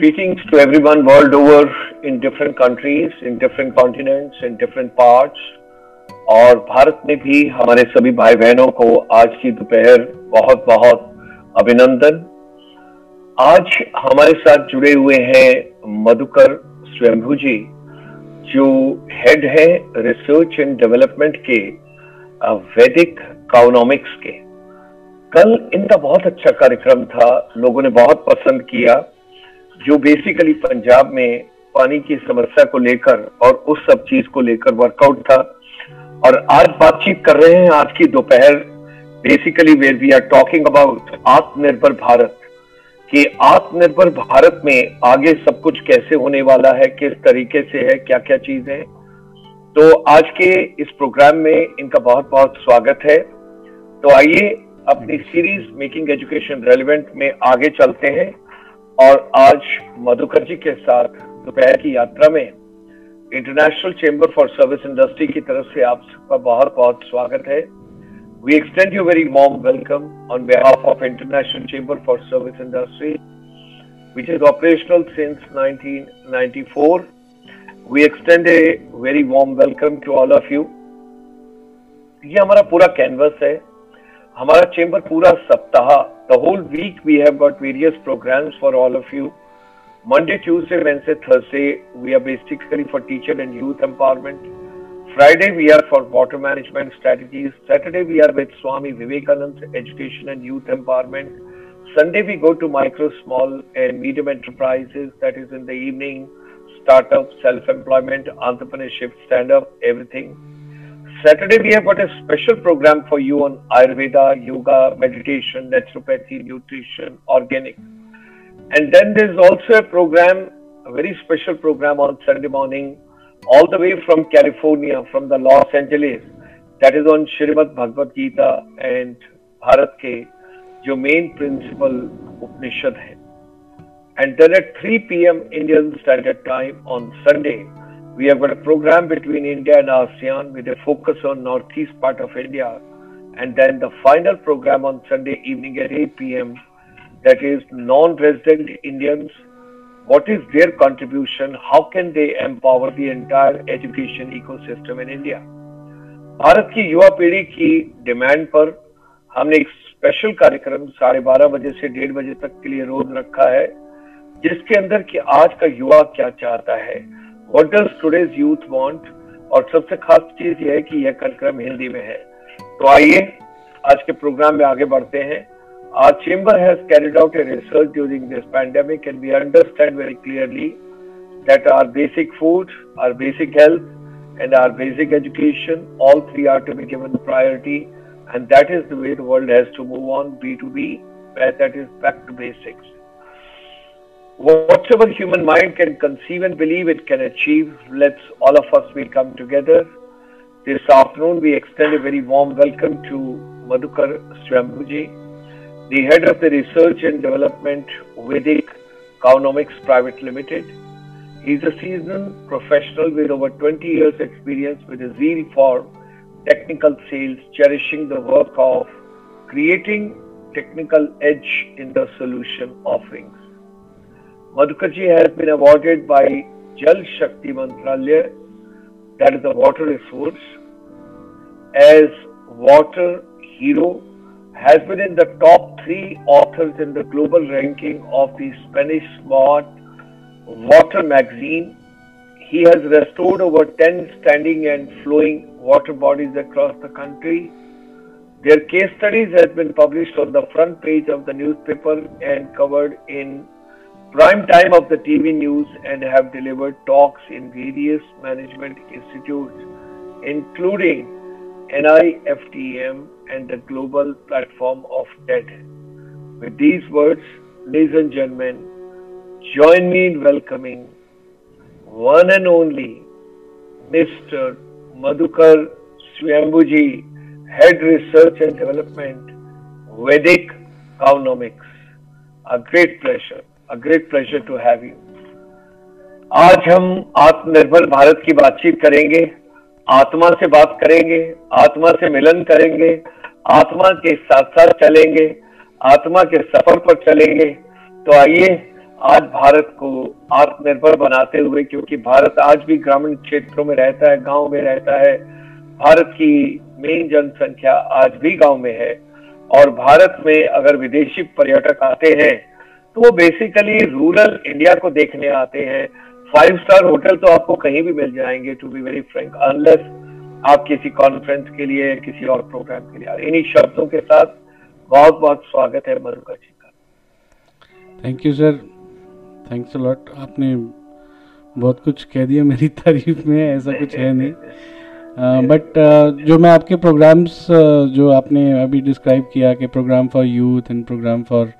Greetings to everyone world over in different countries, in different continents, in different parts. और भारत में भी हमारे सभी भाई बहनों को आज की दोपहर बहुत बहुत अभिनंदन। आज हमारे साथ जुड़े हुए हैं मधुकर स्वयंभू जी जो हेड है रिसर्च एंड डेवलपमेंट के वैदिक काउनॉमिक्स के। कल इनका बहुत अच्छा कार्यक्रम था लोगों ने बहुत पसंद किया। जो बेसिकली पंजाब में पानी की समस्या को लेकर और उस सब चीज़ को लेकर वर्कआउट था। और आज बातचीत कर रहे हैं आज की दोपहर basically where we are talking about Atmanirbhar Bharat कि आत्मनिर्भर भारत में आगे सब कुछ कैसे होने वाला है किस तरीके से है क्या क्या चीज़ है। तो आज के इस प्रोग्राम में इनका बहुत बहुत स्वागत है। तो आइए अपनी सीरीज़ मेकिंग एजुकेशन रेलिवेंट में आगे चलते हैं। और आज मधुकर जी के साथ दोपहर की यात्रा में International Chamber for Service Industry की तरफ़ से आप सबका बहुत बहुत स्वागत है we extend you very warm welcome on behalf of International Chamber for Service Industry which is operational since 1994. We extend a very warm welcome to all of you. ये हमारा पूरा कैनवस है हमारा चेंबर पूरा सप्ताह The whole week we have got various programs for all of you. Monday, Tuesday, Wednesday, Thursday, we are basically for teacher and youth empowerment. Friday, we are for water management strategies. Saturday, we are with Swami Vivekanand, education and youth empowerment. Sunday, we go to micro, small, and medium enterprises, that is in the evening, startup, self employment, entrepreneurship, stand up, everything. Saturday, we have got a special program for you on Ayurveda, yoga, meditation, naturopathy, nutrition, organic. And then there's also a program, a very special program on Sunday morning, all the way from California, from the Los Angeles. That is on Shrimad Bhagavad Gita and Bharat Ke, जो main principal उपनिषद है And then at 3 p.m. Indian Standard Time on Sunday, we have got a program between India and ASEAN with a focus on northeast part of India. And then the final program on Sunday evening at 8 p.m. that is non-resident Indians. What is their contribution? How can they empower the entire education ecosystem in India? Bharat की युवा पीढ़ी की demand पर हमने एक special कार्यक्रम साढ़े बारह बजे से डेढ़ बजे तक के लिए रोज रखा है जिसके अंदर कि आज का युवा क्या चाहता है What does today's youth want और सबसे खास चीज यह है कि यह कार्यक्रम हिंदी में है तो आइए आज के प्रोग्राम में आगे बढ़ते हैं Our chamber has carried out a research during this pandemic and we understand very clearly that our basic food, our basic health, and our basic education, all three are to be given priority. And that is the way the world has to move on B2B, that is back to basics. Whatever human mind can conceive and believe it can achieve, let's all of us we come together. This afternoon we extend a very warm welcome to Madhukar Swambhuji, the head of the Research and Development Vedic Cownomics Private Limited. He is a seasoned professional with over 20 years experience with a zeal for technical sales, cherishing the work of creating technical edge in the solution offerings. Madhukarji has been awarded by Jal Shakti Mantralaya, that is the water resource, as water hero, has been in the top three authors in the global ranking of the Spanish Smart Water magazine. He has restored over 10 standing and flowing water bodies across the country. Their case studies has been published on the front page of the newspaper and covered in prime time of the TV news and have delivered talks in various management institutes, including NIFTM and the global platform of TED. With these words, ladies and gentlemen, join me in welcoming one and only Mr. Madhukar Swambhuji, Head Research and Development, Vedic Cownomics. A great pleasure. A great pleasure to have you आज हम आत्मनिर्भर भारत की बातचीत करेंगे, आत्मा से बात करेंगे, आत्मा से मिलन करेंगे, आत्मा के साथ साथ चलेंगे, आत्मा के सफ़र पर चलेंगे। तो आइए आज भारत को आत्मनिर्भर बनाते हुए, क्योंकि भारत आज भी ग्रामीण क्षेत्रों में रहता है, गाँव में रहता है, भारत की मेन जनसंख्या आज भी गाँव में है। और भारत में अगर विदेशी पर्यटक आते हैं तो वो बेसिकली रूरल इंडिया को देखने आते हैं। फाइव स्टार होटल तो आपको कहीं भी मिल जाएँगे to be very frank unless आप किसी कॉन्फ्रेंस के लिए किसी और प्रोग्राम के लिए इन्हीं शब्दों के साथ बहुत बहुत स्वागत है मधुकर जी का। Thank you sir thanks lot आपने बहुत कुछ कह दिया मेरी तारीफ़ में ऐसा कुछ है नहीं। बट uh, uh, जो मैं आपके प्रोग्राम्स uh, जो आपने अभी डिस्क्राइब किया कि program for youth and program for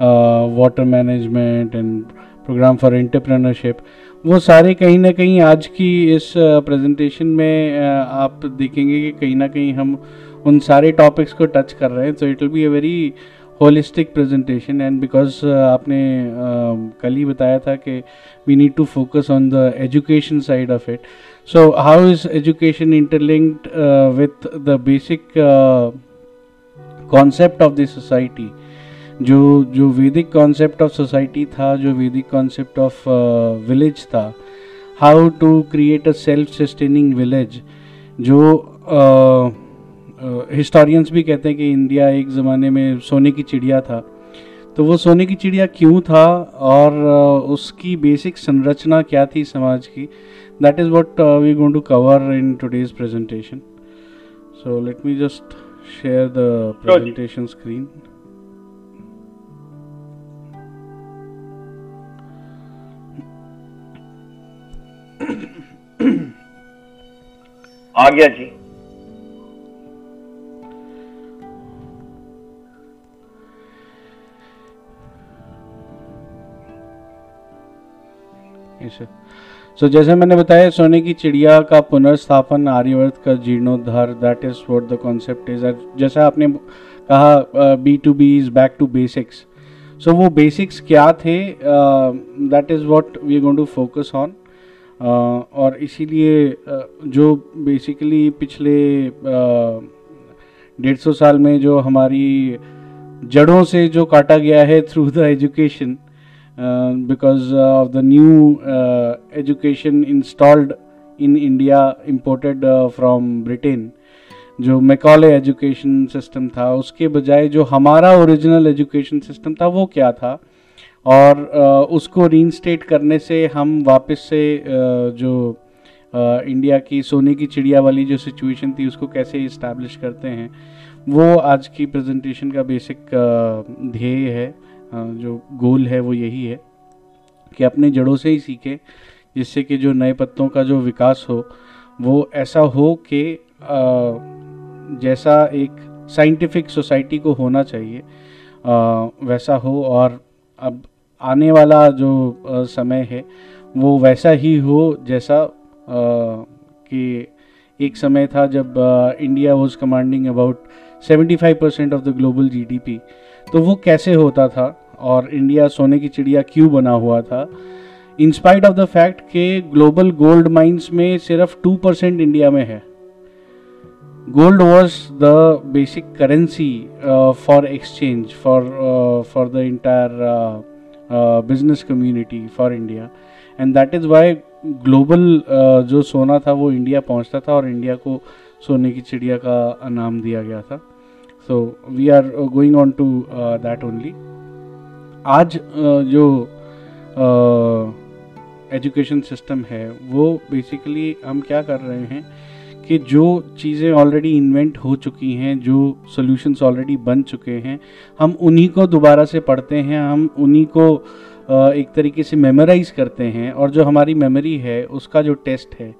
water management and program for entrepreneurship वो सारे कहीं ना कहीं आज की इस प्रेजेंटेशन में आप देखेंगे कि कहीं ना कहीं हम उन सारे टॉपिक्स को टच कर रहे हैं तो it will be a very holistic presentation and because आपने कल ही बताया था कि we need to focus on the education side of it so how is education interlinked with the basic concept of the society जो जो Vedic concept of society था जो वैदिक कॉन्सेप्ट ऑफ़ विलेज था how to create a self sustaining village जो historians uh, uh, भी कहते हैं कि इंडिया एक ज़माने में सोने की चिड़िया था। तो वो सोने की चिड़िया क्यों था और uh, उसकी बेसिक संरचना क्या थी समाज की? That is what we going to cover in today's presentation so let me just share the presentation screen आ गया जी। सो so, जैसे मैंने बताया सोने की चिड़िया का पुनर्स्थापन आर्यवर्त का जीर्णोद्धार that is what the concept is जैसा आपने कहा be to be is back to basics so वो बेसिक्स क्या थे? That is what we going to focus on और इसीलिए जो बेसिकली पिछले डेढ़ सौ साल में जो हमारी जड़ों से जो काटा गया है through the education because of the new education installed in India imported from Britain जो मैकॉले एजुकेशन सिस्टम था, उसके बजाय जो हमारा ओरिजिनल एजुकेशन सिस्टम था, वो क्या था? और उसको रीइंस्टेट करने से हम वापस से जो इंडिया की सोने की चिड़िया वाली जो सिचुएशन थी उसको कैसे इस्टेब्लिश करते हैं, वो आज की प्रेजेंटेशन का बेसिक ध्येय है। जो गोल है वो यही है कि अपने जड़ों से ही सीखे, जिससे कि जो नए पत्तों का जो विकास हो, वो ऐसा हो कि जैसा एक साइंटिफिक सोसाइटी को होना चाहिए वैसा हो और अब आने वाला जो समय है, वो वैसा ही हो जैसा कि एक समय था जब India was commanding about 75 percent of the global GDP तो वो कैसे होता था और इंडिया सोने की चिड़िया क्यों बना हुआ था? In spite of the fact के ग्लोबल गोल्ड माइंस में सिर्फ़ टू परसेंट इंडिया में है। Gold was the basic currency for exchange for for the for the entire for India and that is why global जो सोना था वो India पहुँचता था और इंडिया को सोने की चिड़िया का नाम दिया गया था। So we are going on to that only आज uh, जो एजुकेशन uh, सिस्टम है वो बेसिकली हम क्या कर रहे हैं कि जो चीज़ें ऑलरेडी इन्वेंट हो चुकी हैं, जो सॉल्यूशंस ऑलरेडी बन चुके हैं, हम उन्हीं को दोबारा से पढ़ते हैं, हम उन्हीं को एक तरीके से मेमोराइज करते हैं और जो हमारी मेमोरी है, उसका जो टेस्ट है,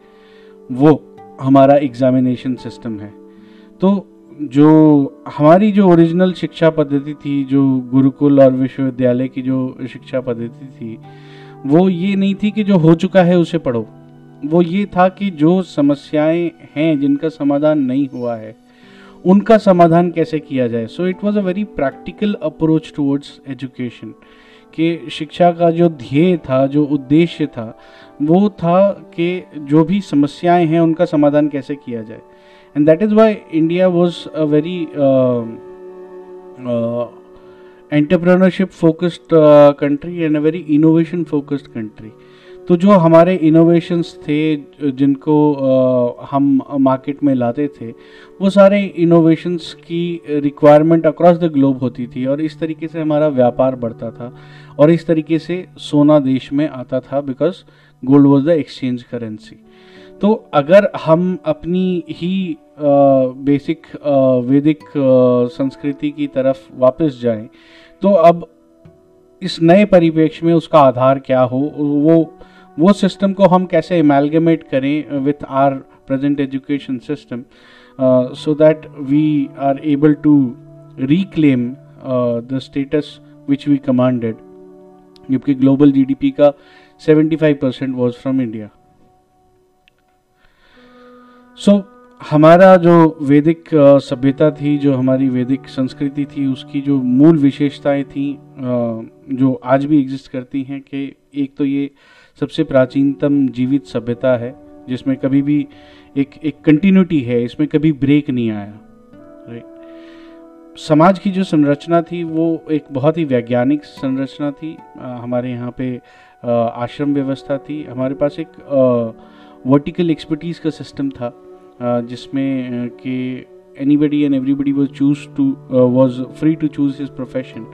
वो हमारा एग्ज़ामिनेशन सिस्टम है। तो जो हमारी जो ओरिजिनल शिक्षा पद्धति थी, जो गुरुकुल और विश्वविद्यालय की जो शिक्षा पद्धति थी, वो ये नहीं थी कि जो हो चुका है, उसे पढ़ो। वो ये था कि जो समस्याएँ हैं, जिनका समाधान नहीं हुआ है, उनका समाधान कैसे किया जाए? So it was a very practical approach towards education कि शिक्षा का जो ध्येय था, जो उद्देश्य था, वो था कि जो भी समस्याएँ हैं, उनका समाधान कैसे किया जाए। And that is why India was a very entrepreneurship focused country and a very innovation focused country तो जो हमारे इनोवेशंस थे, जिनको हम मार्केट में लाते थे, वो सारे इनोवेशंस की रिक्वायरमेंट अक्रॉस द ग्लोब होती थी और इस तरीके से हमारा व्यापार बढ़ता था और इस तरीके से सोना देश में आता था because gold was the exchange currency तो अगर हम अपनी ही बेसिक वैदिक संस्कृति की तरफ़ वापस जाएँ तो अब इस नए परिप्रेक्ष्य में उसका आधार क्या हो, वो वो सिस्टम को हम कैसे इमेलगमेट करें with our present education system so that we are able to reclaim the status which we commanded जबकि ग्लोबल जीडीपी का 75 percent was from India so हमारा जो वैदिक सभ्यता थी, जो हमारी वैदिक संस्कृति थी, उसकी जो मूल विशेषताएँ थी जो आज भी एग्जिस्ट करती हैं कि एक तो ये सबसे प्राचीनतम जीवित सभ्यता है जिसमें कभी भी एक एक कंटिन्यूटी है इसमें कभी ब्रेक नहीं आया राइट समाज की जो संरचना थी वो एक बहुत ही वैज्ञानिक संरचना थी। आ, हमारे यहाँ पे आ, आश्रम व्यवस्था थी। हमारे पास एक वर्टिकल एक्सपर्टीज़ का सिस्टम था जिसमें कि and everybody was choose to uh, was free to choose his profession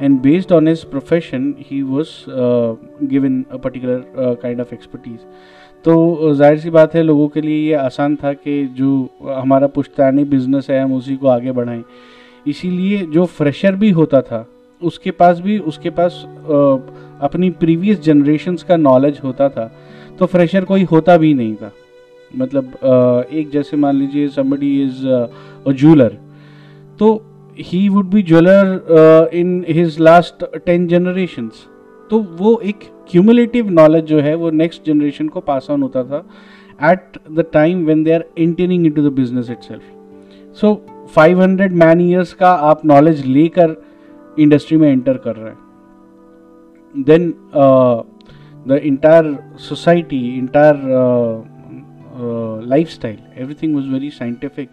and based on his profession he was uh, given a particular uh, kind of expertise. तो ज़ाहिर सी बात है लोगों के लिए ये आसान था कि जो हमारा पुश्तानी बिज़नेस है हम उसी को आगे बढ़ाएँ। इसीलिए जो फ्रेशर भी होता था उसके पास भी उसके पास अपनी प्रीवियस जनरेशन्स का नॉलेज होता था तो फ्रेशर कोई होता भी नहीं था। मतलब एक जैसे मान लीजिए समबडी इज़ अ ज्वेलर तो he would be jeweller in his last ten generations तो वो एक क्यूमुलेटिव नॉलेज जो है, वो नेक्स्ट जनरेशन को पास ऑन होता था at the time when they are entering into the business itself so five hundred man years का आप नॉलेज लेकर इंडस्ट्री में एंटर कर रहे हैं। Then the entire society entire lifestyle everything was very scientific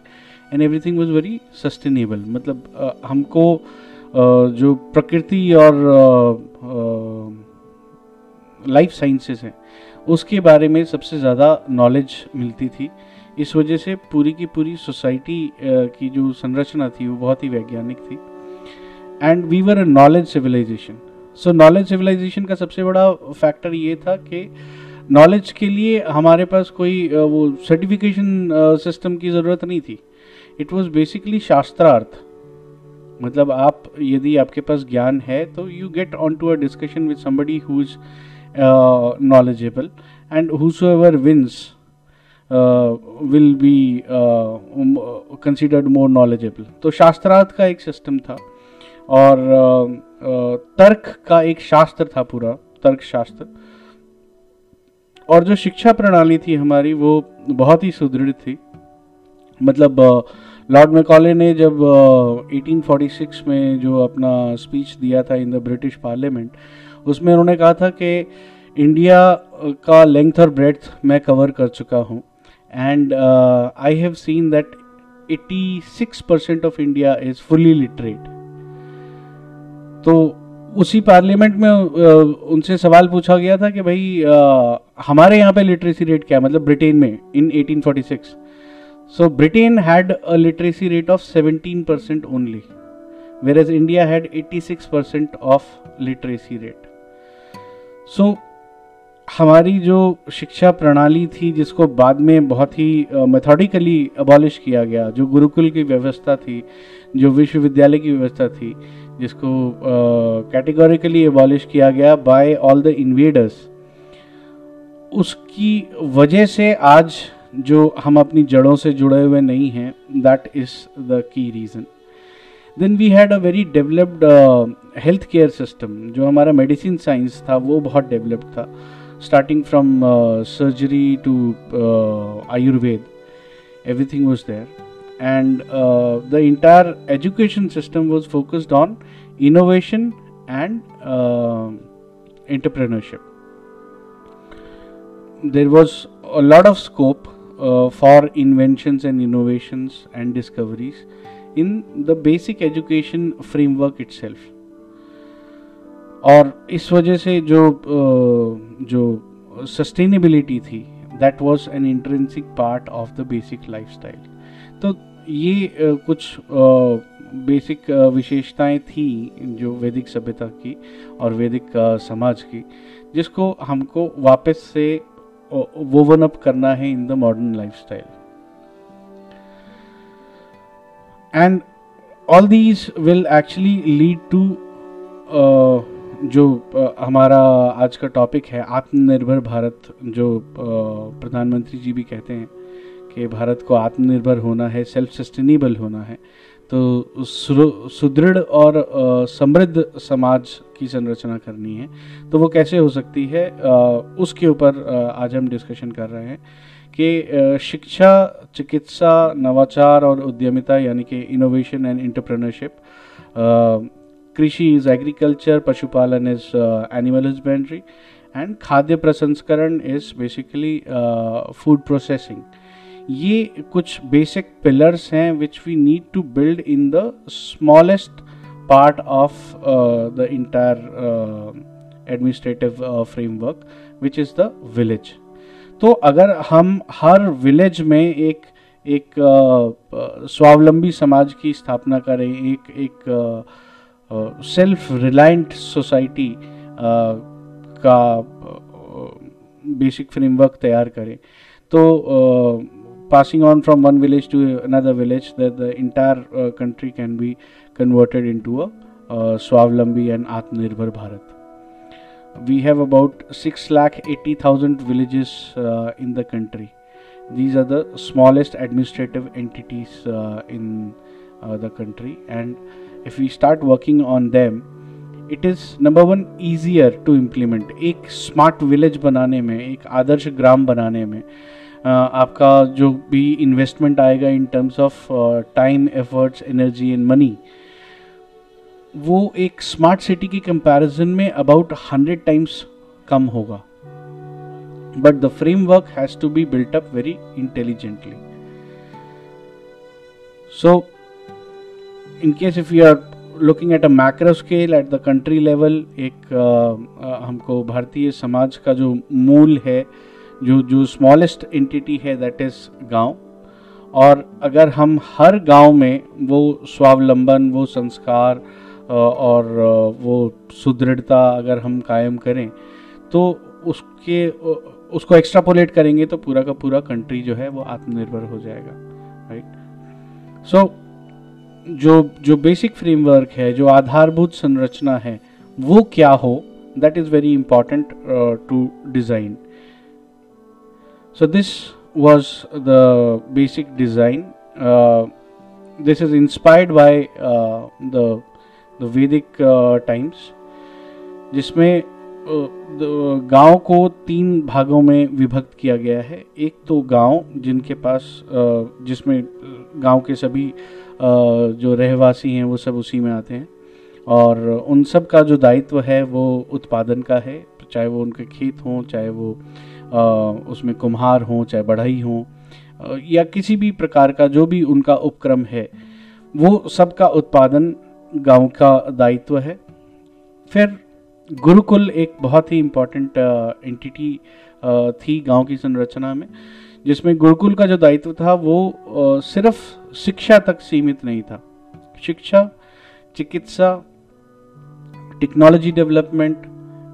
and everything was very sustainable मतलब हमको जो प्रकृति और लाइफ साइंसेस हैं, उसके बारे में सबसे ज़्यादा नॉलेज मिलती थी। इस वजह से पूरी की पूरी सोसाइटी की जो संरचना थी, वो बहुत ही वैज्ञानिक थी। And we were a knowledge civilisation so knowledge civilisation का सबसे बड़ा फैक्टर ये था कि नॉलेज के लिए हमारे पास कोई वो सर्टिफिकेशन सिस्टम की ज़रूरत नहीं थी। इट वॉज़ बेसिकली शास्त्रार्थ मतलब आप यदि आपके पास ज्ञान है तो you get on to a discussion with somebody who is knowledgeable and whosoever wins will be considered more knowledgeable तो शास्त्रार्थ का एक सिस्टम था और uh, uh, तर्क का एक शास्त्र था पूरा तर्क शास्त्र। और जो शिक्षा प्रणाली थी हमारी वो बहुत ही सुदृढ़ थी। मतलब लॉर्ड मैकॉले ने जब 1846 में जो अपना स्पीच दिया था इन द ब्रिटिश पार्लियामेंट उसमें उन्होंने कहा था कि इंडिया का लेंथ और ब्रेथ मैं कवर कर चुका हूँ। And I have seen that 86 percent of India is fully literate तो उसी पार्लियामेंट में उनसे सवाल पूछा गया था कि भाई हमारे यहाँ पे लिटरेसी रेट क्या है? मतलब ब्रिटेन में in 1846 so Britain had a literacy rate of 17 percent only whereas India had 86 percent of literacy rate so हमारी जो शिक्षा प्रणाली थी, जिसको बाद में बहुत ही मेथोडिकली अबॉलिश किया गया, जो गुरुकुल की व्यवस्था थी, जो विश्वविद्यालय की व्यवस्था थी, जिसको कैटेगोरिकली एबॉलिश किया गया बाय ऑल द इन्वेडर्स उसकी वजह से आज जो हम अपनी जड़ों से जुड़े हुए नहीं हैं that is the key reason then we had a very developed health care system जो हमारा मेडिसिन साइंस था, वो बहुत डेवलप्ड था. Starting from surgery to Ayurveda everything was there and the entire education system was focused on innovation and entrepreneurship there was a lot of scope for inventions and innovations and discoveries in the basic education framework itself. और इस वजह से जो जो sustainability थी that was an intrinsic part of the basic lifestyle तो ये कुछ बेसिक विशेषताएँ थी जो वैदिक सभ्यता की और वैदिक समाज की, जिसको हमको वापस से वोवन अप करना है in the modern lifestyle. And all these will actually lead to जो हमारा आज का टॉपिक है आत्मनिर्भर भारत, जो प्रधानमंत्री जी भी कहते हैं कि भारत को आत्मनिर्भर होना है सेल्फ सस्टेनेबल होना है। तो सुदृढ़ और समृद्ध समाज की संरचना करनी है। तो वो कैसे हो सकती है? उसके ऊपर आज हम डिस्कशन कर रहे हैं कि शिक्षा, चिकित्सा, नवाचार और उद्यमिता यानी कि इनोवेशन एंड इंटरप्रेन्योरशिप कृषि इज़ एग्रीकल्चर पशुपालन इज़ एनिमल हजबेंड्री एंड खाद्य प्रसंस्करण इज़ बेसिकली फ़ूड प्रोसेसिंग ये कुछ बेसिक पिलर्स हैं which we need to build in the smallest part of the entire administrative framework which is the village तो अगर हम हर विलेज में एक एक uh, स्वावलंबी समाज की स्थापना करें एक एक सेल्फ रिलायंट सोसाइटी का बेसिक फ्रेमवर्क तैयार करें तो passing on from one village to another village that the entire uh, country can be converted into a uh, Swavlambi and Atmanirbhar Bharat. We have about 6 lakh 80,000 villages uh, in the country. These are the smallest administrative entities uh, in uh, the country and if we start working on them it is number one easier to implement एक smart village बनाने में एक आदर्श ग्राम बनाने में आपका जो भी investment आएगा in terms of time efforts energy and money वो एक स्मार्ट सिटी की कंपैरिजन में अबाउट हंड्रेड टाइम्स कम होगा। But the framework has to be built up very intelligently so in case if you are looking at a macro scale at the country level एक uh, uh, हमको भारतीय समाज का जो मूल है जो जो स्मॉलेस्ट एंटिटी है दैट इज़ गाँव। और अगर हम हर गाँव में वो स्वावलंबन वो संस्कार और वो सुदृढ़ता अगर हम कायम करें तो उसके उसको एक्स्ट्रापोलेट करेंगे तो पूरा का पूरा कंट्री जो है वो आत्मनिर्भर हो जाएगा राइट सो so, जो जो बेसिक फ्रेमवर्क है जो आधारभूत संरचना है वो क्या हो that is very important to design So this was the basic design. Uh, this is inspired by uh, the the Vedic uh, times, जिसमें गाँव को तीन भागों में विभक्त किया गया है। एक तो गाँव जिनके पास जिसमें गाँव के सभी जो रहवासी हैं वो सब उसी में आते हैं। और उन सब का जो दायित्व है वो उत्पादन का है। चाहे वो उनके खेत हों, चाहे वो उसमें कुम्हार हों, चाहे बढ़ई हों या किसी भी प्रकार का जो भी उनका उपक्रम है, वो सबका उत्पादन गाँव का दायित्व है। फिर गुरुकुल एक बहुत ही इम्पोर्टेंट एंटिटी थी गाँव की संरचना में, जिसमें गुरुकुल का जो दायित्व था वो सिर्फ़ शिक्षा तक सीमित नहीं था। शिक्षा, चिकित्सा technology development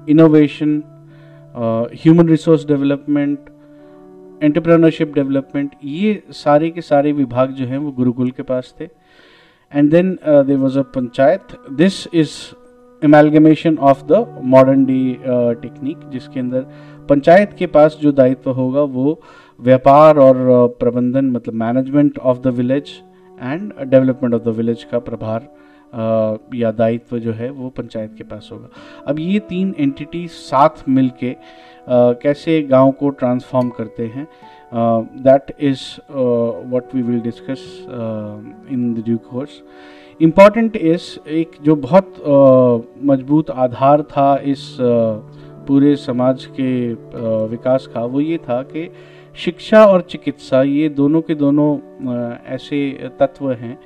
innovation human resource development entrepreneurship development ये सारे के सारे विभाग जो हैं वो गुरुकुल के पास थे। And then there was a panchayat this is amalgamation of the modern day technique जिसके अंदर पंचायत के पास जो दायित्व होगा वो व्यापार और uh, प्रबंधन मतलब management of the village and development of the village का प्रभार या दायित्व जो है वो पंचायत के पास होगा। अब ये तीन एंटिटी साथ मिल के कैसे गाँव को ट्रांसफॉर्म करते हैं that is what we will discuss in the due course important इस एक जो बहुत uh, मज़बूत आधार था इस uh, पूरे समाज के uh, विकास का वो ये था कि शिक्षा और चिकित्सा ये दोनों के दोनों ऐसे तत्व हैं।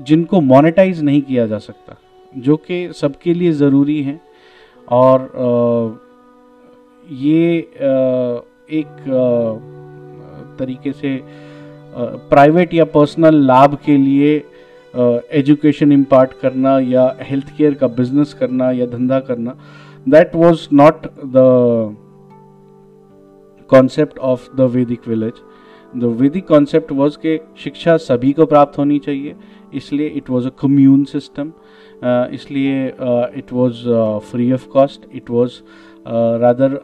जिनको मोनेटाइज नहीं किया जा सकता, जो कि सबके लिए ज़रूरी हैं। और ये एक तरीके से प्राइवेट या पर्सनल लाभ के लिए एजुकेशन इम्पार्ट करना या हेल्थ केयर का बिज़नेस करना या धंधा करना that was not the concept of the Vedic village the Vedic concept was के शिक्षा सभी को प्राप्त होनी चाहिए। इसलिए it was a commune system इसलिए it was free of cost it was rather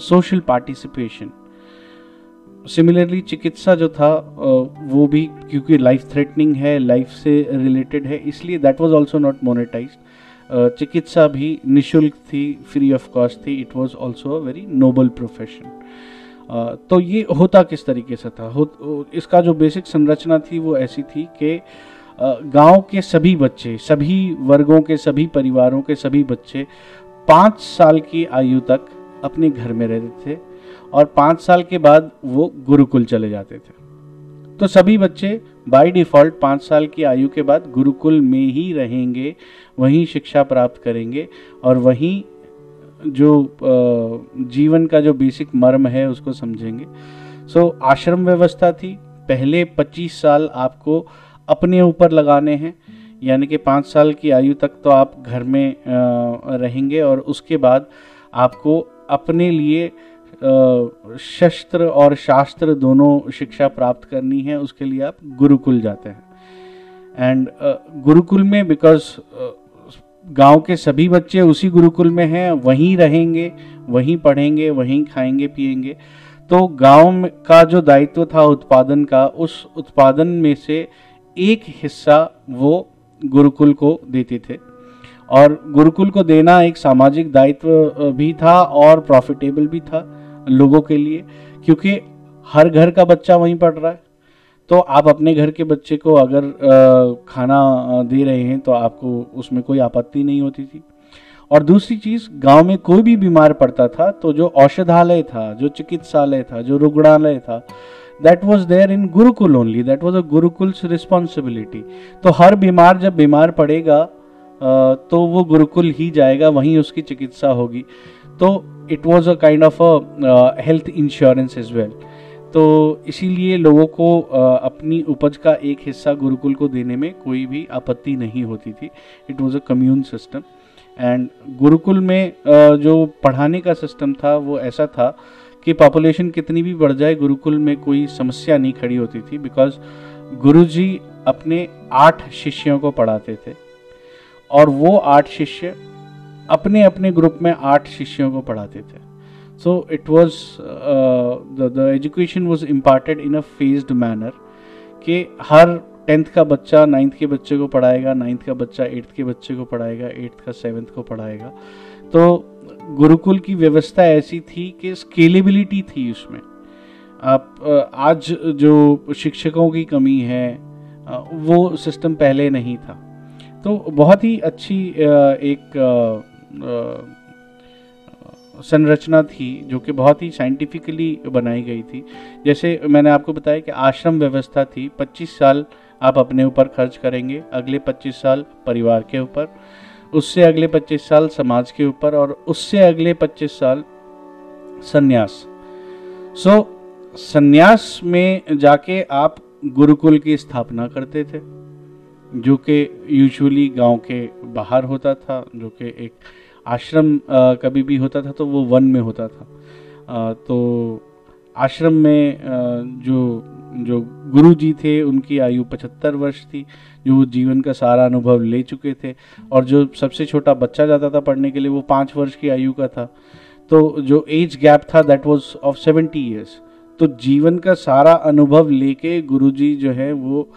social participation similarly चिकित्सा जो था वो भी क्योंकि लाइफ थ्रेटनिंग है लाइफ से रिलेटेड है इसलिए that was also not monetised चिकित्सा भी निशुल्क थी फ्री ऑफ़ कॉस्ट थी it was also a very noble profession तो ये होता किस तरीके से था? इसका जो बेसिक संरचना थी वो ऐसी थी कि गाँव के सभी बच्चे, सभी वर्गों के, सभी परिवारों के सभी बच्चे पाँच साल की आयु तक अपने घर में रहते थे और पाँच साल के बाद वो गुरुकुल चले जाते थे। तो सभी बच्चे बाय डिफ़ॉल्ट पाँच साल की आयु के बाद गुरुकुल में ही रहेंगे, वहीं शिक्षा प्राप्त करेंगे और वहीं जो जीवन का जो बेसिक मर्म है उसको समझेंगे। सो so, आश्रम व्यवस्था थी। पहले 25 साल आपको अपने ऊपर लगाने हैं। यानी कि पाँच साल की आयु तक तो आप घर में रहेंगे और उसके बाद आपको अपने लिए शस्त्र और शास्त्र दोनों शिक्षा प्राप्त करनी है। उसके लिए आप गुरुकुल जाते हैं। एंड गुरुकुल में बिकॉज़ गाँव के सभी बच्चे उसी गुरुकुल में हैं, वहीं रहेंगे, वहीं पढ़ेंगे, वहीं खाएँगे, पिएँगे। तो गाँव का जो दायित्व था उत्पादन का, उस उत्पादन में से एक हिस्सा वो गुरुकुल को देते थे। और गुरुकुल को देना एक सामाजिक दायित्व भी था और प्रॉफिटेबल भी था लोगों के लिए, क्योंकि हर घर का बच्चा वहीं पढ़ रहा है। तो आप अपने घर के बच्चे को अगर खाना दे रहे हैं तो आपको उसमें कोई आपत्ति नहीं होती थी। और दूसरी चीज़, गाँव में कोई भी बीमार पड़ता था तो जो औषधालय था, जो चिकित्सालय था, जो रुग्णालय था that was there in gurukul only that was a gurukul's responsibility तो हर बीमार जब बीमार पड़ेगा तो वो गुरुकुल ही जाएगा, वहीं उसकी चिकित्सा होगी। तो it was a kind of a health insurance as well तो इसीलिए लोगों को अपनी उपज का एक हिस्सा गुरुकुल को देने में कोई भी आपत्ति नहीं होती थी। It was a commune system and gurukul में जो पढ़ाने का सिस्टम था, वो ऐसा था कि पॉपुलेशन कितनी भी बढ़ जाए, गुरुकुल में कोई समस्या नहीं खड़ी होती थी बिकॉज़ गुरु जी अपने आठ शिष्यों को पढ़ाते थे। और वो आठ शिष्य अपने अपने ग्रुप में आठ शिष्यों को पढ़ाते थे। So it was uh, the the education was imparted in a phased manner कि हर टेंथ का बच्चा नाइन्थ के बच्चे को पढ़ाएगा नाइन्थ का बच्चा एट्थ के बच्चे को पढ़ाएगा एट्थ का सेवन्थ को पढ़ाएगा। तो गुरुकुल की व्यवस्था ऐसी थी कि स्केलेबिलिटी थी उसमें। आप आज जो शिक्षकों की कमी है वो सिस्टम पहले नहीं था। तो बहुत ही अच्छी एक संरचना थी जो कि बहुत ही साइंटिफिकली बनाई गई थी। जैसे मैंने आपको बताया कि आश्रम व्यवस्था थी 25 साल आप अपने ऊपर खर्च करेंगे अगले 25 साल परिवार के ऊपर उससे अगले 25 साल समाज के ऊपर और उससे अगले 25 साल संन्यास। सो so, संन्यास में जाके आप गुरुकुल की स्थापना करते थे जो कि यूजुअली गाँव के बाहर होता था जो कि एक आश्रम कभी भी होता था तो वो वन में होता था। तो आश्रम में जो जो गुरु जी थे, उनकी आयु पचहत्तर वर्ष थी, जो जीवन का सारा अनुभव ले चुके थे और जो सबसे छोटा बच्चा जाता था पढ़ने के लिए वो पाँच वर्ष की आयु का था। तो जो एज गैप था that was of seventy years तो जीवन का सारा अनुभव लेके गुरु जी जो है वो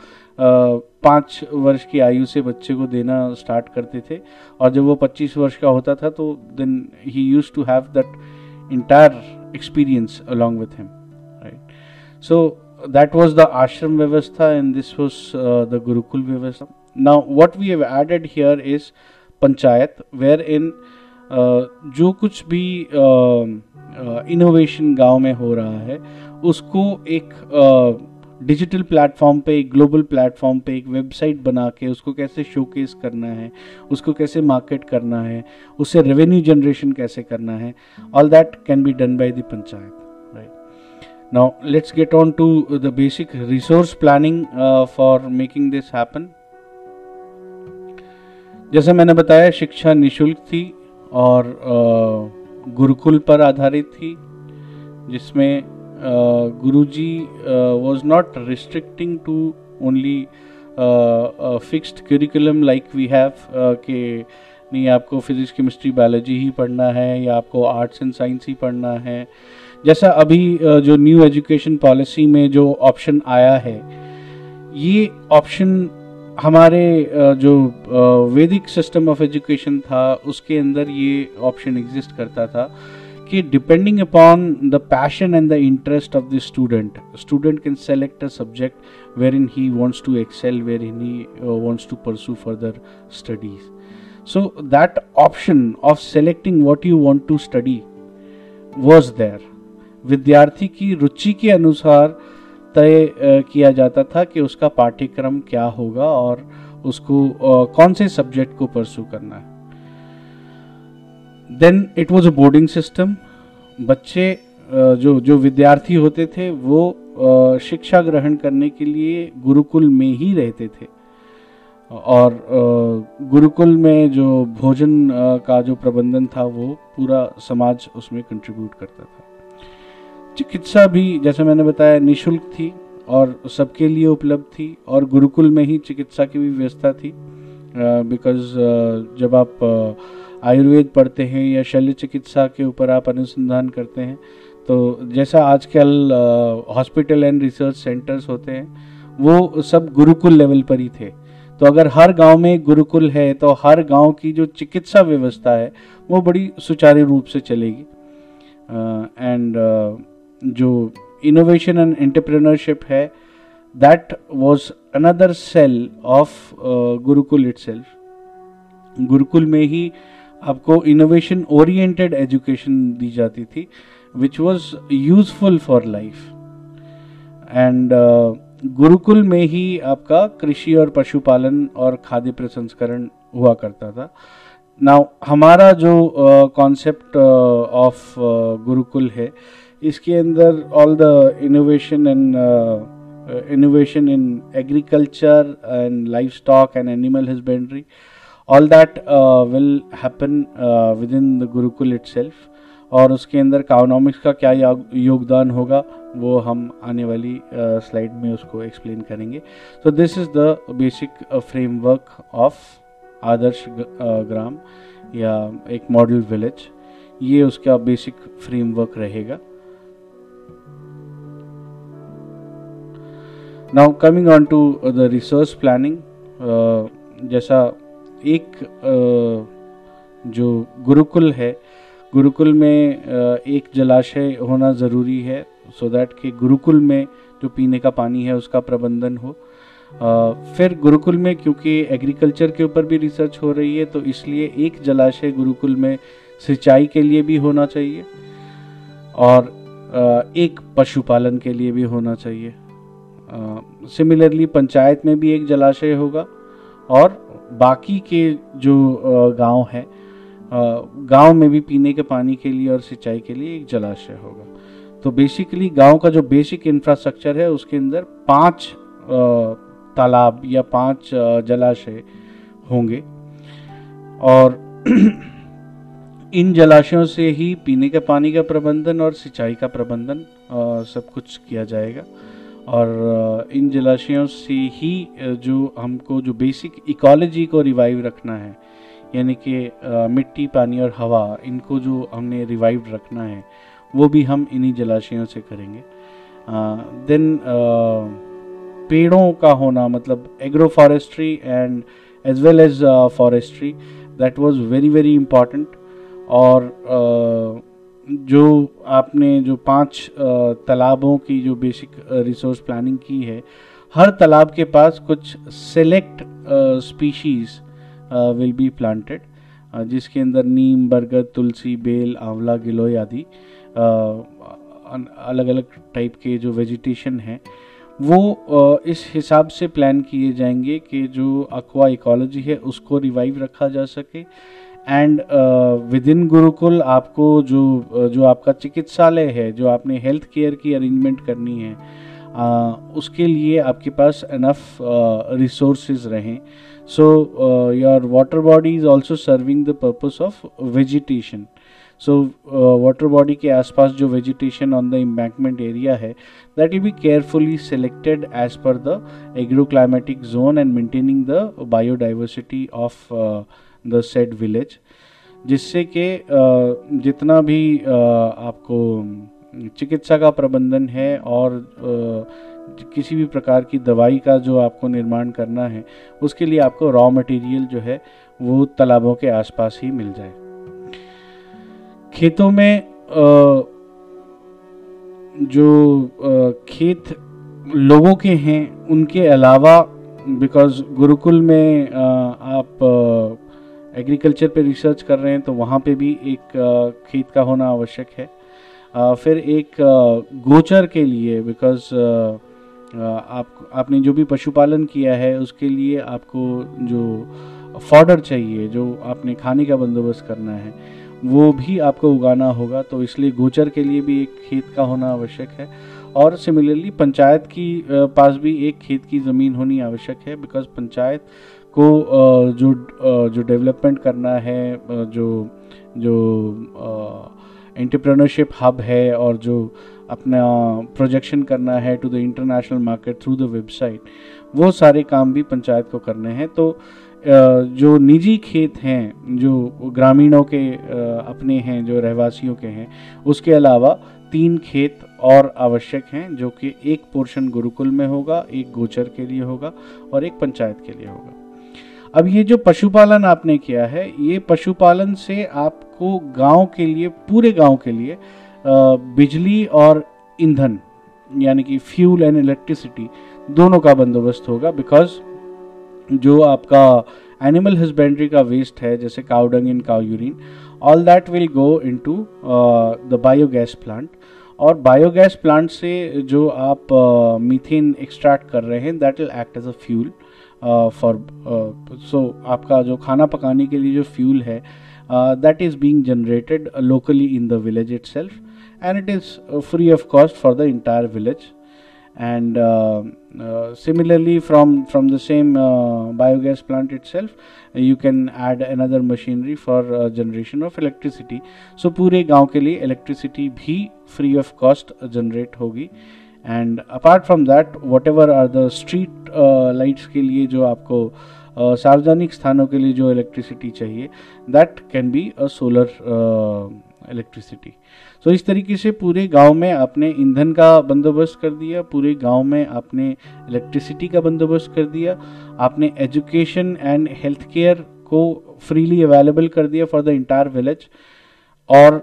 पाँच वर्ष की आयु से बच्चे को देना स्टार्ट करते थे। और जब वो पच्चीस वर्ष का होता था तो then he used to have that entire experience along with him right so that was the ashram व्यवस्था and this was the gurukul व्यवस्था now what we added here is panchayat wherein जो कुछ भी इनोवेशन uh, गाँव में हो रहा है उसको एक uh, डिजिटल प्लेटफॉर्म पे एक ग्लोबल प्लेटफॉर्म पे एक वेबसाइट बना के उसको कैसे शोकेस करना है उसको कैसे मार्केट करना है उससे रेवेन्यू जनरेशन कैसे करना है all that can be done by the panchayat right now let's get on to the basic resource planning for making this happen जैसे मैंने बताया शिक्षा निशुल्क थी और uh, गुरुकुल पर आधारित थी जिसमें Was not restricting to only uh, a fixed curriculum like we uh, कि नहीं आपको फिजिक्स केमिस्ट्री बायोलॉजी ही पढ़ना है या आपको आर्ट्स एंड साइंस ही पढ़ना है। जैसा अभी uh, जो न्यू एजुकेशन पॉलिसी में जो ऑप्शन आया है ये ऑप्शन हमारे uh, जो वैदिक सिस्टम ऑफ़ एजुकेशन था उसके अंदर ये ऑप्शन एग्जिस्ट करता था। कि depending upon the passion and the interest of the student student can select a subject wherein he wants to excel wherein he wants to pursue further studies so that option of selecting what you want to study was there विद्यार्थी की रुचि के अनुसार तय किया जाता था कि उसका पाठ्यक्रम क्या होगा और उसको कौन से सब्जेक्ट को परसू करना है। Then it was a boarding system बच्चे जो जो विद्यार्थी होते थे, वो शिक्षा ग्रहण करने के लिए गुरुकुल में ही रहते थे। और गुरुकुल में जो भोजन का जो प्रबंधन था, वो पूरा समाज उसमें कंट्रीब्यूट करता था। चिकित्सा भी, जैसे मैंने बताया, निशुल्क थी और सबके लिए उपलब्ध थी और गुरुकुल में ही चिकित्सा की भी व्यवस्था थी बिकॉज़ जब आप आयुर्वेद पढ़ते हैं या शल्य चिकित्सा के ऊपर आप अनुसंधान करते हैं तो जैसा आजकल हॉस्पिटल एंड रिसर्च सेंटर्स होते हैं वो सब गुरुकुल लेवल पर ही थे। तो अगर हर गाँव में गुरुकुल है तो हर गाँव की जो चिकित्सा व्यवस्था है वो बड़ी सुचारू रूप से चलेगी। एंड uh, uh, जो इनोवेशन एंड एंटरप्रेन्योरशिप है that was another cell of gurukul itself gurukul में ही आपको इनोवेशन ओरिएंटेड एजुकेशन दी जाती थी which was useful for life and gurukul में ही आपका कृषि और पशुपालन और खाद्य प्रसंस्करण हुआ करता था। नाउ हमारा जो कॉन्सेप्ट ऑफ़ गुरुकुल है, इसके अंदर all the innovation and innovation in agriculture and livestock and animal husbandry all that will happen within the gurukul it और उसके अंदर काउनॉमिक्स का क्या योगदान होगा वो हम आने वाली स्लाइड uh, में उसको एक्सप्लेन करेंगे। तो this is the basic framework of आदर्श ग्राम या एक मॉडल विलेज ये उसका बेसिक फ्रेमवर्क रहेगा। Now coming on to the research planning जैसा एक जो गुरुकुल है, गुरुकुल में एक जलाशय होना ज़रूरी है सो दैट कि गुरुकुल में जो पीने का पानी है उसका प्रबंधन हो। फिर गुरुकुल में क्योंकि एग्रीकल्चर के ऊपर भी रिसर्च हो रही है तो इसलिए एक जलाशय गुरुकुल में सिंचाई के लिए भी होना चाहिए और एक पशुपालन के लिए भी होना चाहिए। सिमिलरली पंचायत में भी एक जलाशय होगा और बाकी के जो गाँव हैं गाँव में भी पीने के पानी के लिए और सिंचाई के लिए एक जलाशय होगा। तो बेसिकली गाँव का जो बेसिक इंफ्रास्ट्रक्चर है, उसके अंदर पाँच तालाब या पाँच जलाशय होंगे। और इन जलाशयों से ही पीने के पानी का प्रबंधन और सिंचाई का प्रबंधन सब कुछ किया जाएगा। और इन जलाशयों से ही जो हमको जो बेसिक इकोलॉजी को रिवाइव रखना है यानी कि मिट्टी पानी और हवा इनको जो हमने रिवाइव रखना है वो भी हम इन्हीं जलाशयों से करेंगे। देन पेड़ों का होना मतलब agro forestry and as well as forestry that was very very important और uh, जो आपने जो पाँच तालाबों की जो बेसिक रिसोर्स प्लानिंग की है, हर तालाब के पास कुछ select species will be planted जिसके अंदर नीम, बरगद, तुलसी, बेल, आंवला, गिलोय आदि अलग अलग टाइप के जो वेजिटेशन हैं, वो इस हिसाब से प्लान किए जाएँगे कि जो अक्वा इकोलॉजी है, उसको रिवाइव रखा जा सके एंड विद इन गुरुकुल आपको जो जो आपका चिकित्सालय है जो आपने हेल्थ केयर की अरेंजमेंट करनी है uh, उसके लिए आपके पास इनफ रिसोर्सेज रहें। So your water body is also serving the purpose of vegetation so water body के आसपास जो vegetation on the embankment area है that will be carefully selected as per the agroclimatic zone and maintaining the biodiversity of the set village जिससे कि जितना भी आपको चिकित्सा का प्रबंधन है और किसी भी प्रकार की दवाई का जो आपको निर्माण करना है, उसके लिए आपको रॉ मटेरियल जो है, वो तालाबों के आसपास ही मिल जाए। खेतों में जो खेत लोगों के हैं, उनके अलावा बिकॉज़ गुरुकुल में आप एग्रीकल्चर पे रिसर्च कर रहे हैं तो वहाँ पे भी एक खेत का होना आवश्यक है। फिर एक गोचर के लिए बिकॉज़ आप, आपने जो भी पशुपालन किया है, उसके लिए आपको जो फॉर्डर चाहिए, जो आपने खाने का बंदोबस्त करना है, वो भी आपको उगाना होगा तो इसलिए गोचर के लिए भी एक खेत का होना आवश्यक है। और सिमिलरली पंचायत की पास भी एक खेत की ज़मीन होनी आवश्यक है बिकॉज़ पंचायत को जो जो डेवलपमेंट करना है जो जो एंटरप्रेन्योरशिप हब है और जो अपना प्रोजेक्शन करना है to the international market through the website वो सारे काम भी पंचायत को करने हैं। तो जो निजी खेत हैं, जो ग्रामीणों के अपने हैं, जो रहवासियों के हैं, उसके अलावा तीन खेत और आवश्यक हैं, जो कि एक पोर्शन गुरुकुल में होगा, एक गोचर के लिए होगा और एक पंचायत के लिए होगा। अब ये जो पशुपालन आपने किया है, ये पशुपालन से आपको गाँव के लिए, पूरे गाँव के लिए बिजली और ईंधन, यानी कि फ्यूल एंड इलेक्ट्रिसिटी, दोनों का बंदोबस्त होगा बिकॉज़ जो आपका एनिमल हस्बेंड्री का वेस्ट है, जैसे cow dung in cow urine all that will go into the biogas plant और बायोगैस प्लांट से जो आप मीथेन एक्सट्रैक्ट कर रहे हैं that will act as a fuel for so आपका जो खाना पकाने के लिए जो फ्यूल है that is being generated locally in the village itself and it is free of cost for the entire village and similarly from from the same biogas plant itself you can add another machinery for generation of electricity so पूरे गाँव के लिए electricity भी free of cost generate होगी। And apart from that whatever are the street lights के लिए जो आपको uh, सार्वजनिक स्थानों के लिए जो इलेक्ट्रिसिटी चाहिए that can be a solar electricity तो इस तरीके से पूरे गाँव में आपने ईंधन का बंदोबस्त कर दिया पूरे गाँव में आपने इलेक्ट्रिसिटी का बंदोबस्त कर दिया आपने एजुकेशन एंड हेल्थ केयर को फ्रीली अवेलेबल कर दिया फॉर द इंटायर विलेज और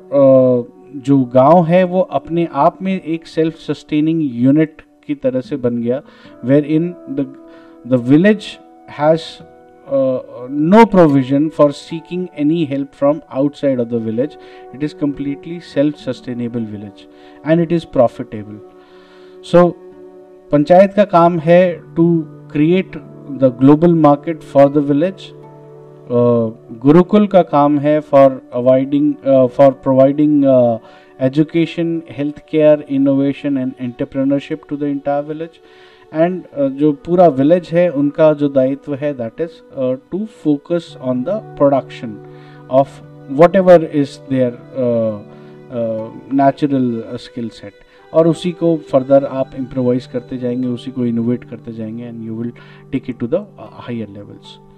जो गाँव है, वो अपने आप में एक सेल्फ सस्टेनिंग यूनिट की तरह से बन गया wherein the village has no provision for seeking any help from outside of the village it is completely self sustainable village and it is profitable so panchayat का काम है to create the global market for the village gurukul का काम है for avoiding for providing education health care innovation and entrepreneurship to the entire village and जो पूरा village है, उनका जो दायित्व है that is to focus on the production of whatever is their natural skill set और उसी को फर्दर आप इम्प्रोवाइज करते जाएँगे, उसी को इनोवेट करते जाएँगे and you will take it to the higher levels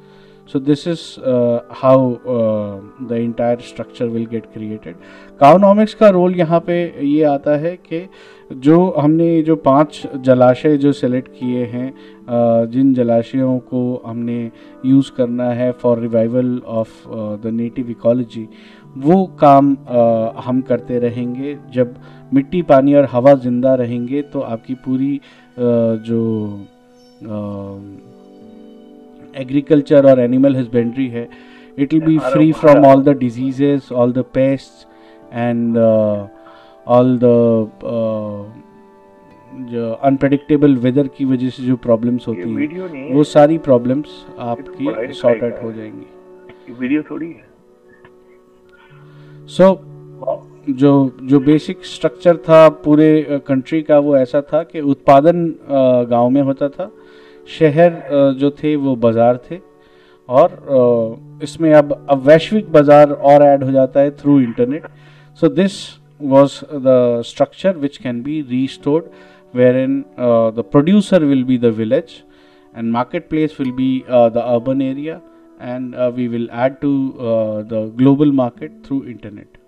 so this is uh, how uh, the entire structure will get created. Cownomics का रोल यहाँ पे ये आता है कि जो हमने जो पाँच जलाशय जो सेलेक्ट किए हैं जिन जलाशयों को हमने यूज़ करना है for revival of the native ecology वो काम आ, हम करते रहेंगे। जब मिट्टी पानी और हवा ज़िंदा रहेंगे तो आपकी पूरी आ, जो आ, agriculture or animal husbandry है it will be free from all the diseases all the pests and uh, all the uh, जो अनप्रडिक्टेबल वेदर की वजह से जो प्रॉब्लम्स होती हैं वो सारी प्रॉब्लम्स आपकी लिखाई सॉर्ट आउट हो। जाएँगी। वीडियो थोड़ी है। सो so, जो जो बेसिक स्ट्रक्चर था पूरे कंट्री का वो ऐसा था कि उत्पादन गाँव में होता था शहर जो थे वो बाज़ार थे और इसमें अब अब वैश्विक बाज़ार और ऐड हो जाता है through internet so this was the structure which can be restored wherein the producer will be the village and market place will be the urban area and we will add to the global market through internet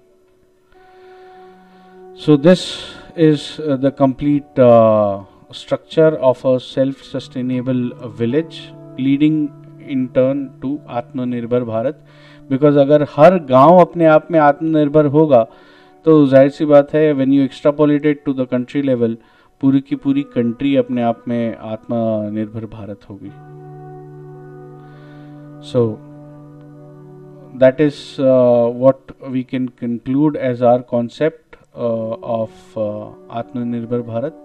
so this is the complete structure of a self-sustainable uh, village leading in turn to आत्मनिर्भर Bharat because अगर हर गाँव अपने आप में आत्मनिर्भर होगा तो ज़ाहिर सी बात है when you extrapolated to the country level पूरी की पूरी कंट्री अपने आप में आत्मनिर्भर भारत होगी so that is uh, what we can conclude as our concept uh, of uh, आत्मनिर्भर भारत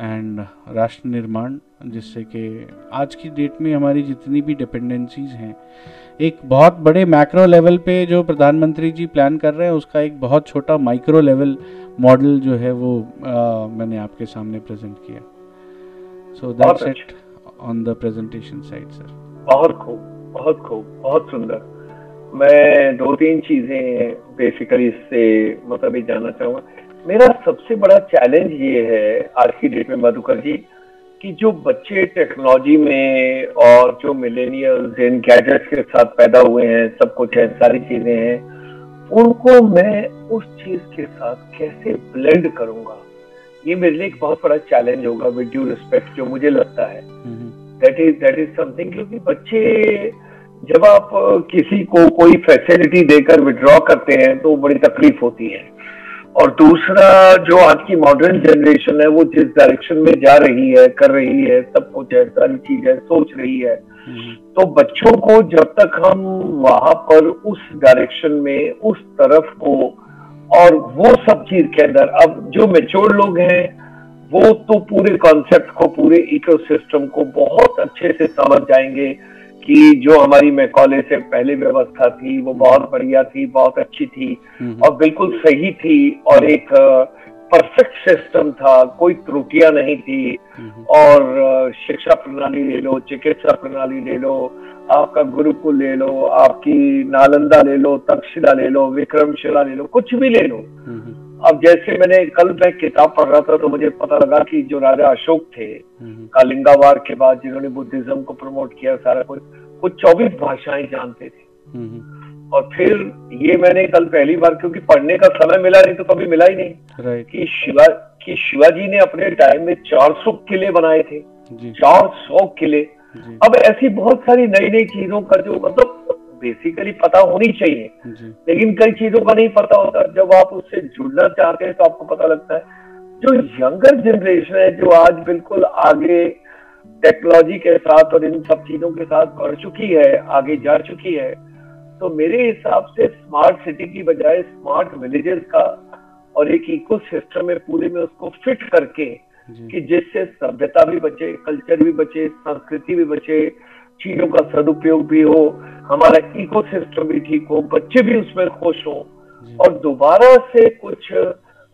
एंड राष्ट्र निर्माण जिससे कि आज की डेट में हमारी जितनी भी डिपेंडेंसीज हैं एक बहुत बड़े मैक्रो लेवल पे जो प्रधानमंत्री जी प्लान कर रहे हैं उसका एक बहुत छोटा माइक्रो लेवल मॉडल जो है वो uh, मैंने आपके सामने प्रेजेंट किया। So that's it on the presentation side sir बहुत खूब बहुत खूब बहुत सुंदर। मैं दो तीन चीज़ें बेसिकली इससे मतलब जानना चाहूँगा। मेरा सबसे बड़ा चैलेंज ये है आज की डेट में मधुकर जी कि जो बच्चे टेक्नोलॉजी में और जो मिलेनियल्स इन गैजेट्स के साथ पैदा हुए हैं सब कुछ है सारी चीज़ें हैं उनको मैं उस चीज़ के साथ कैसे ब्लेंड करूँगा? ये मेरे लिए एक बहुत बड़ा चैलेंज होगा विद ड्यू रिस्पेक्ट जो मुझे लगता है। That is that is something क्योंकि बच्चे जब आप किसी को कोई फैसिलिटी देकर विड्रॉ करते हैं तो बड़ी तकलीफ़ होती है। और दूसरा जो आज की मॉडर्न जनरेशन है वो जिस डायरेक्शन में जा रही है कर रही है सब कुछ है सारी चीज़ है सोच रही है। तो बच्चों को जब तक हम वहाँ पर उस डायरेक्शन में उस तरफ़ को और वो सब चीज़ के अंदर अब जो मेच्योर लोग हैं वो तो पूरे कॉन्सेप्ट को पूरे इकोसिस्टम को बहुत अच्छे से समझ जाएँगे। कि जो हमारी मैकॉले से पहले व्यवस्था थी वो बहुत बढ़िया थी बहुत अच्छी थी और बिल्कुल सही थी और एक परफेक्ट सिस्टम था कोई त्रुटियाँ नहीं थी। और शिक्षा प्रणाली ले लो चिकित्सा प्रणाली ले लो आपका गुरुकुल ले लो आपकी नालंदा ले लो तक्षशिला ले लो विक्रमशिला ले लो कुछ भी ले लो। अब जैसे मैंने कल मैं किताब पढ़ रहा था तो मुझे पता लगा कि जो राजा अशोक थे कालिंगावार के बाद जिन्होंने बुद्धिज्म को प्रमोट किया सारा कुछ वो चौबीस भाषाएँ जानते थे। और फिर ये मैंने कल पहली बार क्योंकि पढ़ने का समय मिला नहीं तो कभी मिला ही नहीं कि शिवा कि शिवाजी ने अपने टाइम में 400 किले बनाए थे। जी। 400 किले। जी। अब ऐसी बहुत सारी नई नई चीज़ों का जो मतलब बेसिकली पता होनी चाहिए। जी। लेकिन कई चीज़ों का नहीं पता होता। जब आप उससे जुड़ना चाहते हैं तो आपको पता लगता है जो यंगर जनरेशन है जो आज बिल्कुल आगे टेक्नोलॉजी के साथ और इन सब चीज़ों के साथ बढ़ चुकी है आगे जा चुकी है तो मेरे हिसाब से स्मार्ट सिटी की बजाय स्मार्ट विलेजेस का और एक इको सिस्टम में पूरे में उसको फिट करके कि जिससे सभ्यता भी बचे कल्चर भी बचे संस्कृति भी बचे चीज़ों का सदुपयोग भी हो हमारा इको सिस्टम भी ठीक हो बच्चे भी उसमें खुश हो। और दोबारा से कुछ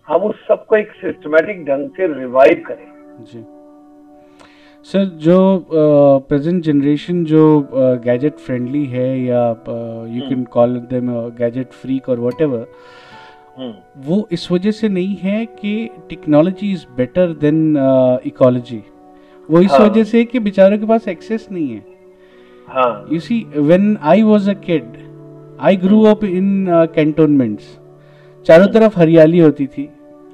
हम उस सबको एक सिस्टमेटिक ढंग से रिवाइव करें। जी। सर जो प्रेजेंट जनरेशन जो गैजेट फ्रेंडली है या you can call them gadget freak और वट वो इस वजह से नहीं है कि technology is better than ecology वो इस हाँ। वजह से कि बेचारों के पास एक्सेस नहीं है। You see see, I was a kid, I grew up in uh, चारों तरफ़ हरियाली होती थी।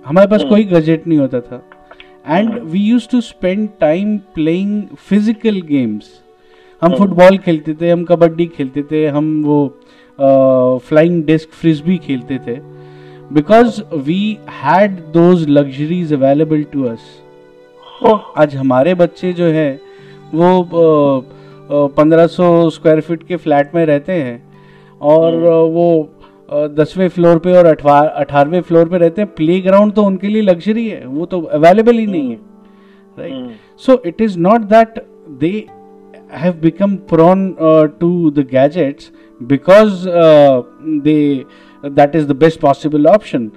हमारे पास हम्म। कोई गजेट नहीं होता था। And we use to spend time playing physical games हम। फुटबॉल खेलते थे हम कबड्डी खेलते थे हम वो फ्लाइंग डिस्क फ्रिस्बी खेलते थे। Because we had those luxuries available to us आज हमारे बच्चे जो है वो पंद्रह सौ स्क्वायर फीट के फ्लैट में रहते हैं। और हम्म। वो दसवें फ्लोर पे और अठारहवें फ्लोर पे रहते हैं। प्ले ग्राउंड तो उनके लिए लग्जरी है वो तो अवेलेबल ही नहीं है right so it is not that they have become prone to the gadgets because they that is the best possible option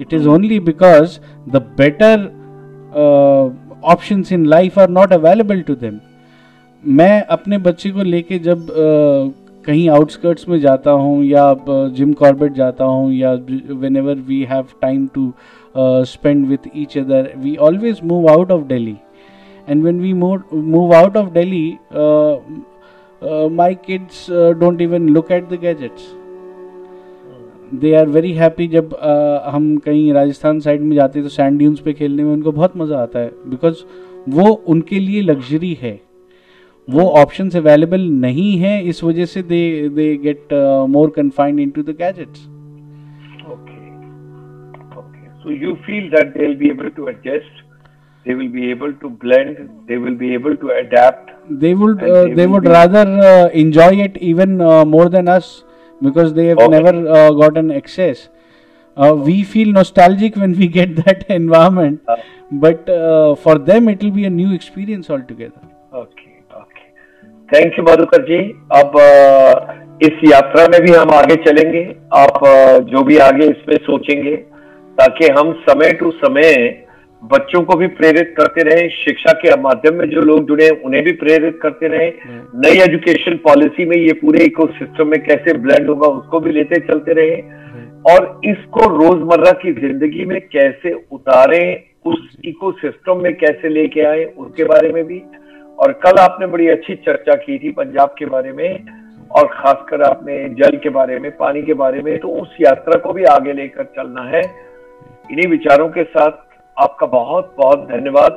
it is only because the better options in life are not available to them मैं अपने बच्चे को लेके जब uh, कहीं outskirts में जाता हूँ या जिम कॉर्बेट जाता हूँ या whenever we have time to spend with each other we always move out of Delhi and when we move out of Delhi my kids don't even look at the gadgets they are very happy जब uh, हम कहीं Rajasthan side में जाते हैं तो sand dunes पे खेलने में उनको बहुत मज़ा आता है बिकॉज़ वो उनके लिए लग्जरी है। वो ऑप्शन अवेलेबल नहीं है इस वजह से they they get more confined into the gadgets so you feel that they'll be able to adjust they will be able to blend they will be able to adapt they would uh, they, they would rather uh, enjoy it even uh, more than us because they have okay. never uh, gotten access uh, we feel nostalgic when we get that environment uh. but uh, for them it will be a new experience altogether okay thank you Madhukar ji अब इस यात्रा में भी हम आगे चलेंगे आप जो भी आगे इसमें सोचेंगे ताकि हम समय टू समय बच्चों को भी प्रेरित करते रहे शिक्षा के माध्यम में जो लोग जुड़े उन्हें भी प्रेरित करते रहे हम्म। नई एजुकेशन पॉलिसी में ये पूरे इकोसिस्टम में कैसे ब्लेंड होगा उसको भी लेते चलते रहे हम्म। और इसको रोज़मर्रा की ज़िंदगी में कैसे उतारे उस इकोसिस्टम में कैसे लेके आए उसके बारे में भी और कल आपने बड़ी अच्छी चर्चा की थी पंजाब के बारे में, और खासकर आपने जल के बारे में, पानी के बारे में तो उस यात्रा को भी आगे लेकर चलना है। इन्हीं विचारों के साथ आपका बहुत बहुत धन्यवाद,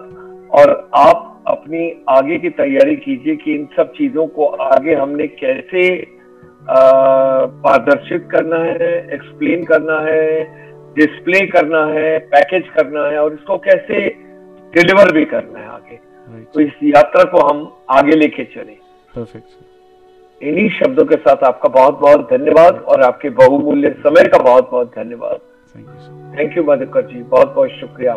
और आप अपनी आगे की तैयारी कीजिए कि इन सब चीज़ों को आगे हमने कैसे पारदर्शित करना है एक्सप्लेन करना है डिस्प्ले करना है पैकेज करना है, और इसको कैसे डिलीवर भी करना है आगे। तो इस यात्रा को हम आगे लेके चले। परफेक्ट इन्हीं शब्दों के साथ आपका बहुत बहुत धन्यवाद और आपके बहुमूल्य समय का बहुत बहुत धन्यवाद थैंक यू मधुकर जी बहुत बहुत शुक्रिया।